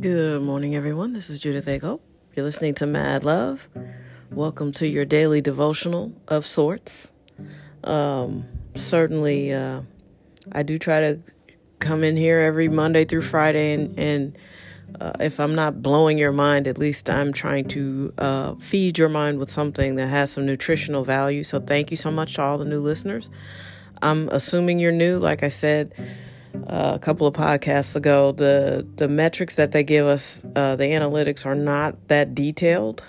Good morning, everyone. This is Judith Ego. You're listening to Mad Love. Welcome to your daily devotional of sorts. Um, certainly, uh, I do try to come in here every Monday through Friday, and, and uh, if I'm not blowing your mind, at least I'm trying to uh, feed your mind with something that has some nutritional value. So, thank you so much to all the new listeners. I'm assuming you're new. Like I said, a couple of podcasts ago, the the metrics that they give us, uh, the analytics are not that detailed.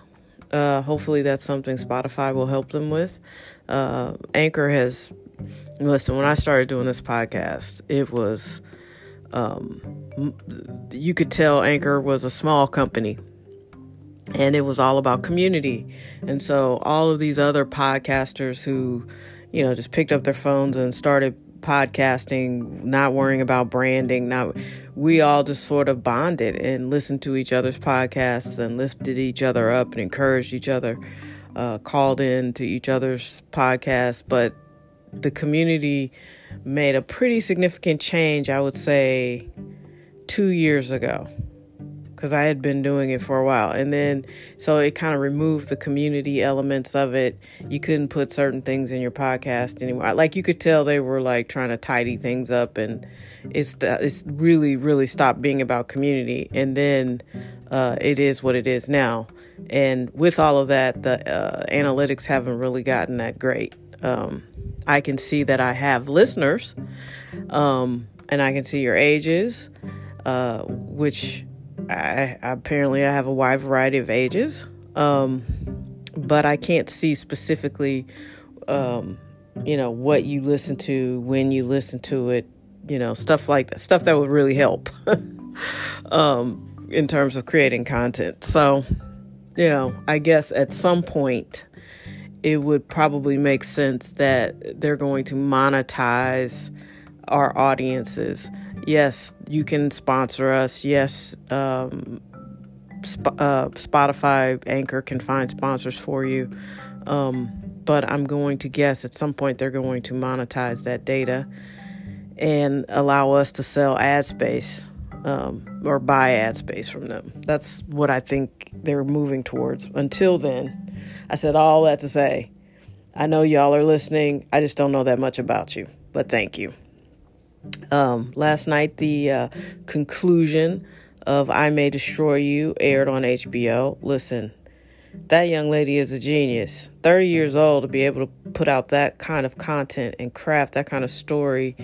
Uh, hopefully, that's something Spotify will help them with. Uh, Anchor has listen. When I started doing this podcast, it was um, you could tell Anchor was a small company. And it was all about community. And so all of these other podcasters who, you know, just picked up their phones and started podcasting, not worrying about branding. Now, we all just sort of bonded and listened to each other's podcasts and lifted each other up and encouraged each other, uh, called in to each other's podcasts. But the community made a pretty significant change, I would say, two years ago because I had been doing it for a while. And then, so it kind of removed the community elements of it. You couldn't put certain things in your podcast anymore. Like you could tell they were like trying to tidy things up, and it's it's really really stopped being about community. And then uh, it is what it is now. And with all of that, the uh, analytics haven't really gotten that great. Um, I can see that I have listeners, um, and I can see your ages, uh, which I, apparently I have a wide variety of ages, um, but I can't see specifically, um, you know, what you listen to, when you listen to it, you know, stuff like that, stuff that would really help um, in terms of creating content. So, you know, I guess at some point it would probably make sense that they're going to monetize our audiences yes, you can sponsor us. Yes, um, Sp- uh, Spotify, Anchor can find sponsors for you. Um, but I'm going to guess at some point they're going to monetize that data and allow us to sell ad space um, or buy ad space from them. That's what I think they're moving towards. Until then, I said all that to say, I know y'all are listening. I just don't know that much about you, but thank you. Um, last night, the uh, conclusion of I May Destroy You aired on HBO. Listen, that young lady is a genius. 30 years old to be able to put out that kind of content and craft that kind of story.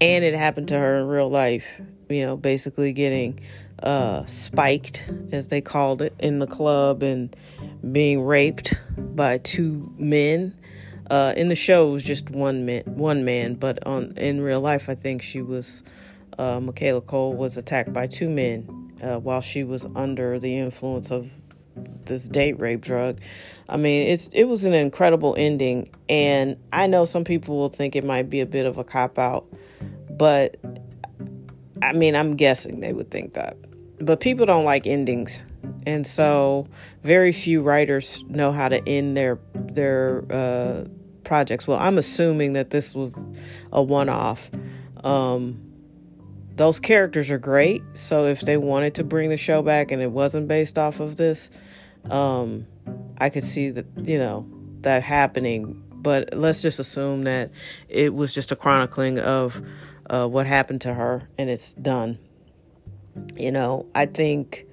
And it happened to her in real life, you know, basically getting uh, spiked, as they called it, in the club and being raped by two men uh, in the show, it was just one man, one man, but on in real life, I think she was uh, Michaela Coel was attacked by two men uh, while she was under the influence of this date rape drug. I mean, it's it was an incredible ending, and I know some people will think it might be a bit of a cop out, but I mean, I'm guessing they would think that. But people don't like endings, and so very few writers know how to end their their uh, projects. Well, I'm assuming that this was a one off. Um, those characters are great. So if they wanted to bring the show back and it wasn't based off of this, um, I could see that, you know, that happening. But let's just assume that it was just a chronicling of uh, what happened to her and it's done. You know, I think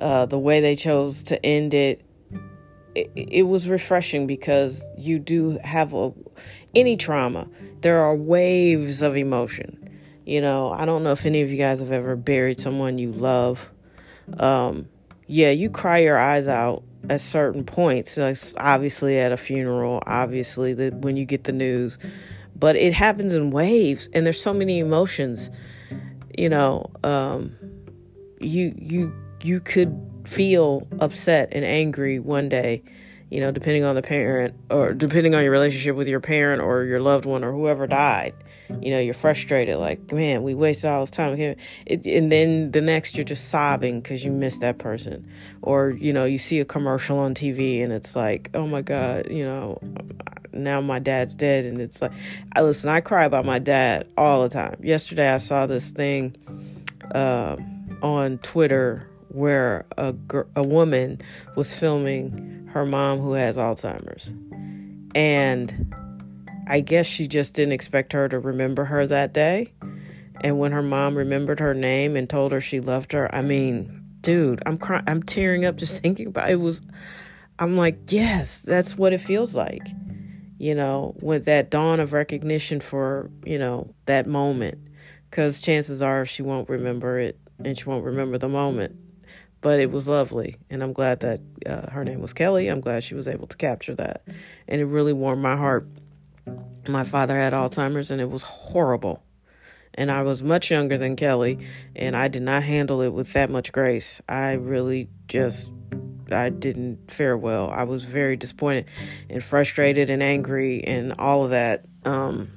uh, the way they chose to end it it, it was refreshing because you do have a, any trauma. There are waves of emotion. You know, I don't know if any of you guys have ever buried someone you love. Um, yeah, you cry your eyes out at certain points, like obviously at a funeral, obviously the, when you get the news, but it happens in waves, and there's so many emotions. You know, um, you you you could feel upset and angry one day, you know, depending on the parent or depending on your relationship with your parent or your loved one or whoever died. You know, you're frustrated, like, man, we wasted all this time. It, and then the next, you're just sobbing because you miss that person. Or, you know, you see a commercial on TV and it's like, oh my God, you know, now my dad's dead. And it's like, I listen, I cry about my dad all the time. Yesterday, I saw this thing uh, on Twitter where a a woman was filming her mom who has Alzheimer's, and I guess she just didn't expect her to remember her that day. And when her mom remembered her name and told her she loved her, I mean, dude, I'm crying, I'm tearing up just thinking about it. it was I'm like, yes, that's what it feels like. You know, with that dawn of recognition for, you know, that moment. Because chances are she won't remember it and she won't remember the moment. But it was lovely. And I'm glad that uh, her name was Kelly. I'm glad she was able to capture that. And it really warmed my heart. My father had Alzheimer's and it was horrible. And I was much younger than Kelly, and I did not handle it with that much grace. I really just I didn't fare well. I was very disappointed and frustrated and angry and all of that. Um,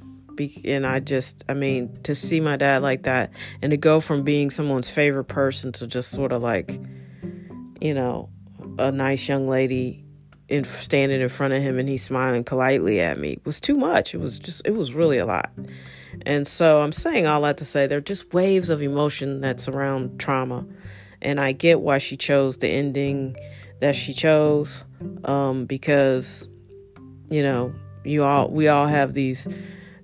and I just, I mean, to see my dad like that and to go from being someone's favorite person to just sort of like, you know, a nice young lady in standing in front of him and he's smiling politely at me was too much. It was just, it was really a lot. And so I'm saying all that to say there are just waves of emotion that surround trauma. And I get why she chose the ending that she chose um, because, you know, you all we all have these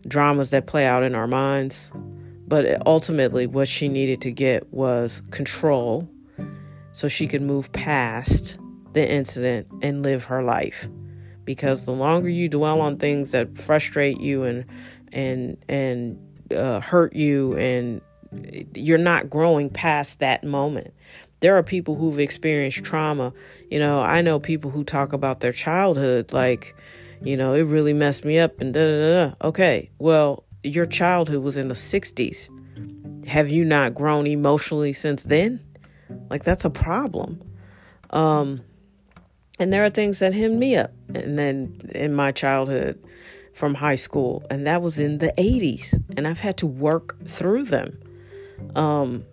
dramas that play out in our minds. But ultimately, what she needed to get was control so she could move past the incident and live her life. Because the longer you dwell on things that frustrate you and and and uh, hurt you and you're not growing past that moment there are people who've experienced trauma you know i know people who talk about their childhood like you know it really messed me up and da da da okay well your childhood was in the 60s have you not grown emotionally since then? Like that's a problem. Um and there are things that hem me up and then in my childhood from high school, and that was in the 80s. And I've had to work through them. Um,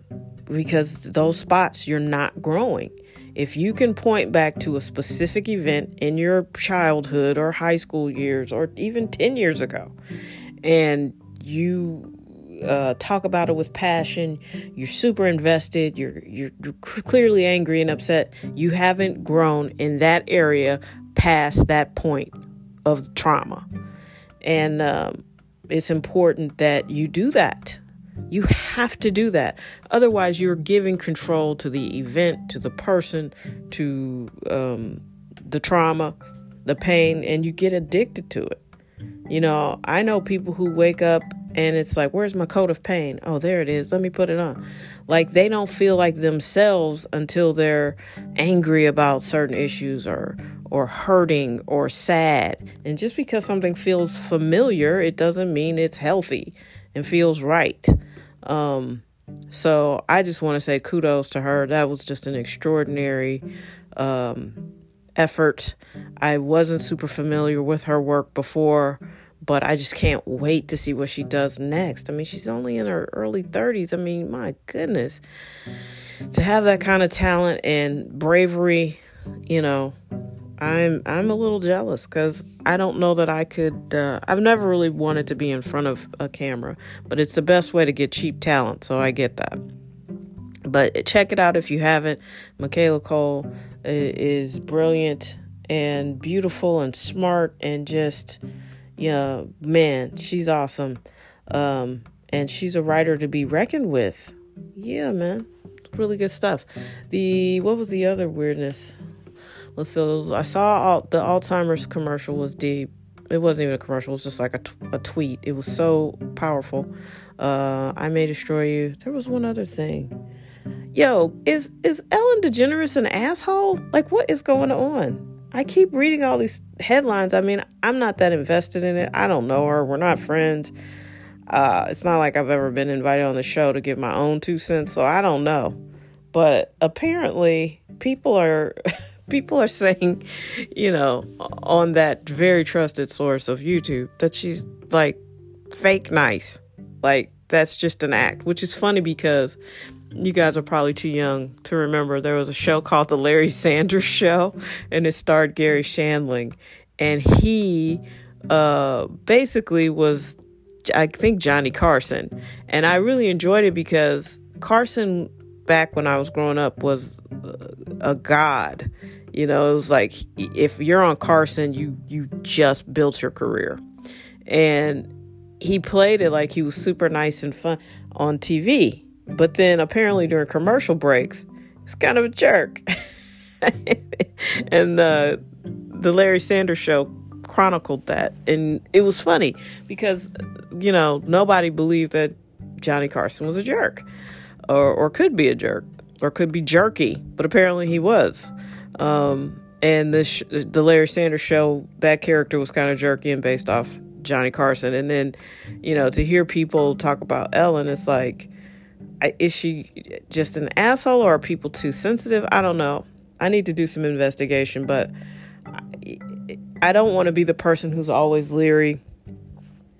because those spots you're not growing. If you can point back to a specific event in your childhood or high school years or even 10 years ago, and you uh, talk about it with passion. You're super invested. You're, you're clearly angry and upset. You haven't grown in that area past that point of trauma. And um, it's important that you do that. You have to do that. Otherwise, you're giving control to the event, to the person, to um, the trauma, the pain, and you get addicted to it. You know, I know people who wake up and it's like, where's my coat of pain? Oh, there it is. Let me put it on. Like they don't feel like themselves until they're angry about certain issues or or hurting or sad. And just because something feels familiar, it doesn't mean it's healthy and feels right. Um, so I just want to say kudos to her. That was just an extraordinary um, effort. I wasn't super familiar with her work before, but I just can't wait to see what she does next. I mean, she's only in her early 30s. I mean, my goodness. To have that kind of talent and bravery, you know, I'm I'm a little jealous because I don't know that I could. Uh, I've never really wanted to be in front of a camera, but it's the best way to get cheap talent, so I get that. But check it out if you haven't. Michaela Coel is brilliant and beautiful and smart and just, yeah, man, she's awesome. Um, and she's a writer to be reckoned with. Yeah, man, really good stuff. The what was the other weirdness? So I saw all, the Alzheimer's commercial was deep. It wasn't even a commercial. It was just like a, t- a tweet. It was so powerful. Uh, I may destroy you. There was one other thing. Yo, is is Ellen DeGeneres an asshole? Like, what is going on? I keep reading all these headlines. I mean, I'm not that invested in it. I don't know her. We're not friends. Uh, it's not like I've ever been invited on the show to give my own two cents, so I don't know. But apparently, people are people are saying, you know, on that very trusted source of YouTube that she's like fake nice. Like that's just an act, which is funny because you guys are probably too young to remember. There was a show called The Larry Sanders Show and it starred Garry Shandling. And he uh basically was I think Johnny Carson. And I really enjoyed it because Carson back when I was growing up was a god. You know, it was like if you're on Carson, you you just built your career. And he played it like he was super nice and fun on TV. But then apparently during commercial breaks, he's kind of a jerk. and the the Larry Sanders show chronicled that and it was funny because you know nobody believed that Johnny Carson was a jerk or or could be a jerk or could be jerky but apparently he was. Um, and the sh- the Larry Sanders show that character was kind of jerky and based off Johnny Carson. And then you know to hear people talk about Ellen it's like is she just an asshole or are people too sensitive? I don't know. I need to do some investigation but I don't want to be the person who's always leery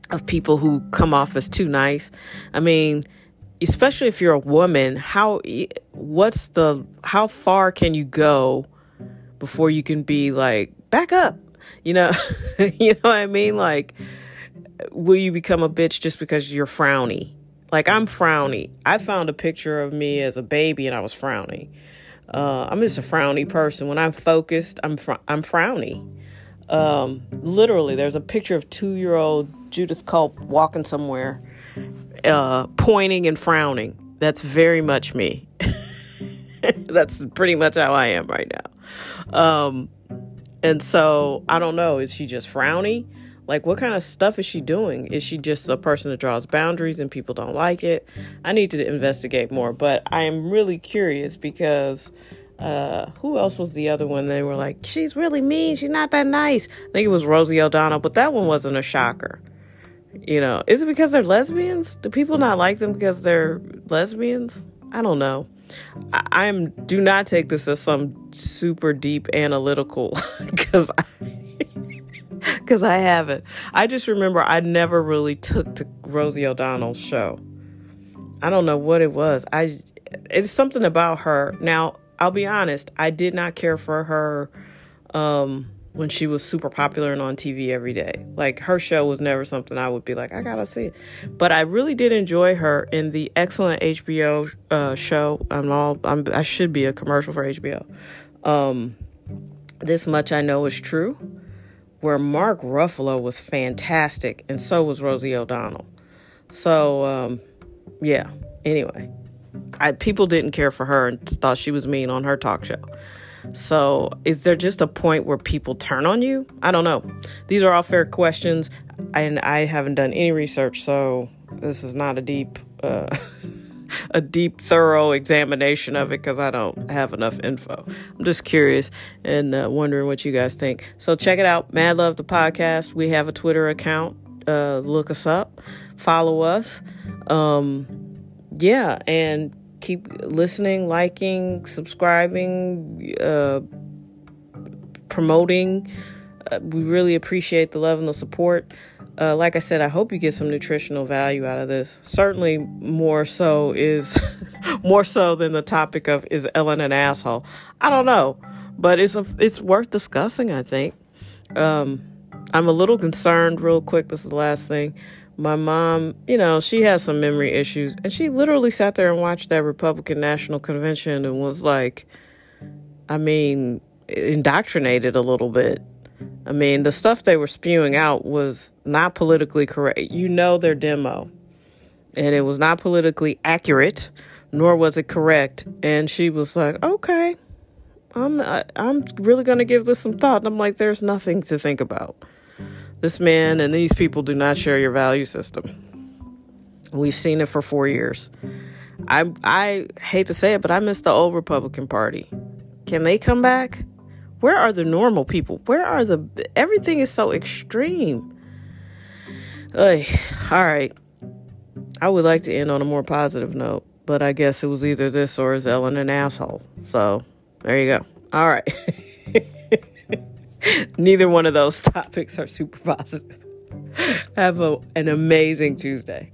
of people who come off as too nice. I mean, especially if you're a woman, how what's the how far can you go before you can be like back up? You know, you know what I mean? Like will you become a bitch just because you're frowny? Like I'm frowny. I found a picture of me as a baby and I was frowny. Uh, I'm just a frowny person. When I'm focused, I'm fr- I'm frowny. Um, literally, there's a picture of two year old Judith Culp walking somewhere, uh, pointing and frowning. That's very much me. That's pretty much how I am right now. Um, and so I don't know. Is she just frowny? Like, what kind of stuff is she doing? Is she just a person that draws boundaries and people don't like it? I need to investigate more, but I am really curious because uh, who else was the other one? They were like, she's really mean. She's not that nice. I think it was Rosie O'Donnell, but that one wasn't a shocker. You know, is it because they're lesbians? Do people not like them because they're lesbians? I don't know. I, am do not take this as some super deep analytical because I because I haven't. I just remember I never really took to Rosie O'Donnell's show. I don't know what it was. I it's something about her. Now I'll be honest, I did not care for her um, when she was super popular and on TV every day. Like her show was never something I would be like, I gotta see it. But I really did enjoy her in the excellent HBO uh, show. I'm all I'm, i should be a commercial for HBO. Um, this much I know is true. Where Mark Ruffalo was fantastic, and so was Rosie O'Donnell. So, um, yeah. Anyway. I, people didn't care for her and thought she was mean on her talk show. So, is there just a point where people turn on you? I don't know. These are all fair questions, and I haven't done any research, so this is not a deep, uh, a deep, thorough examination of it because I don't have enough info. I'm just curious and uh, wondering what you guys think. So check it out, Mad Love the podcast. We have a Twitter account. Uh, look us up, follow us. Um, yeah, and keep listening, liking, subscribing, uh, promoting. Uh, we really appreciate the love and the support. Uh, like I said, I hope you get some nutritional value out of this. Certainly, more so is more so than the topic of is Ellen an asshole? I don't know, but it's a, it's worth discussing. I think. Um, I'm a little concerned. Real quick, this is the last thing my mom, you know, she has some memory issues, and she literally sat there and watched that Republican National Convention and was like, I mean, indoctrinated a little bit. I mean, the stuff they were spewing out was not politically correct. You know, their demo, and it was not politically accurate, nor was it correct. And she was like, "Okay, I'm I'm really gonna give this some thought." And I'm like, "There's nothing to think about." This man and these people do not share your value system. We've seen it for four years. I I hate to say it, but I miss the old Republican Party. Can they come back? Where are the normal people? Where are the everything is so extreme. Ay, all right. I would like to end on a more positive note, but I guess it was either this or is Ellen an asshole. So there you go. All right. Neither one of those topics are super positive. Have a, an amazing Tuesday.